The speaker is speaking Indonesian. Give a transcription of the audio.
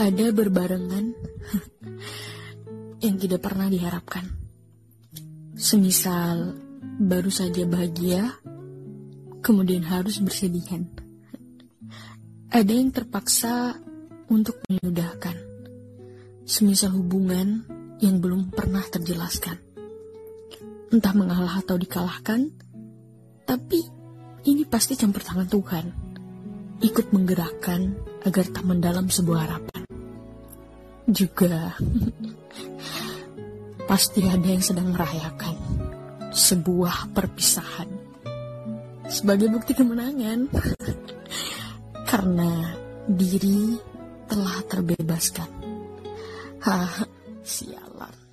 ada berbarengan yang tidak pernah diharapkan. Semisal baru saja bahagia, kemudian harus bersedihan. Ada yang terpaksa untuk menyudahkan, semisal hubungan yang belum pernah terjelaskan. Entah mengalah atau dikalahkan, tapi ini pasti campur tangan Tuhan. Ikut menggerakkan agar tak mendalam sebuah harapan. Juga pasti ada yang sedang merayakan sebuah perpisahan sebagai bukti kemenangan karena diri telah terbebaskan. Hah, sialan.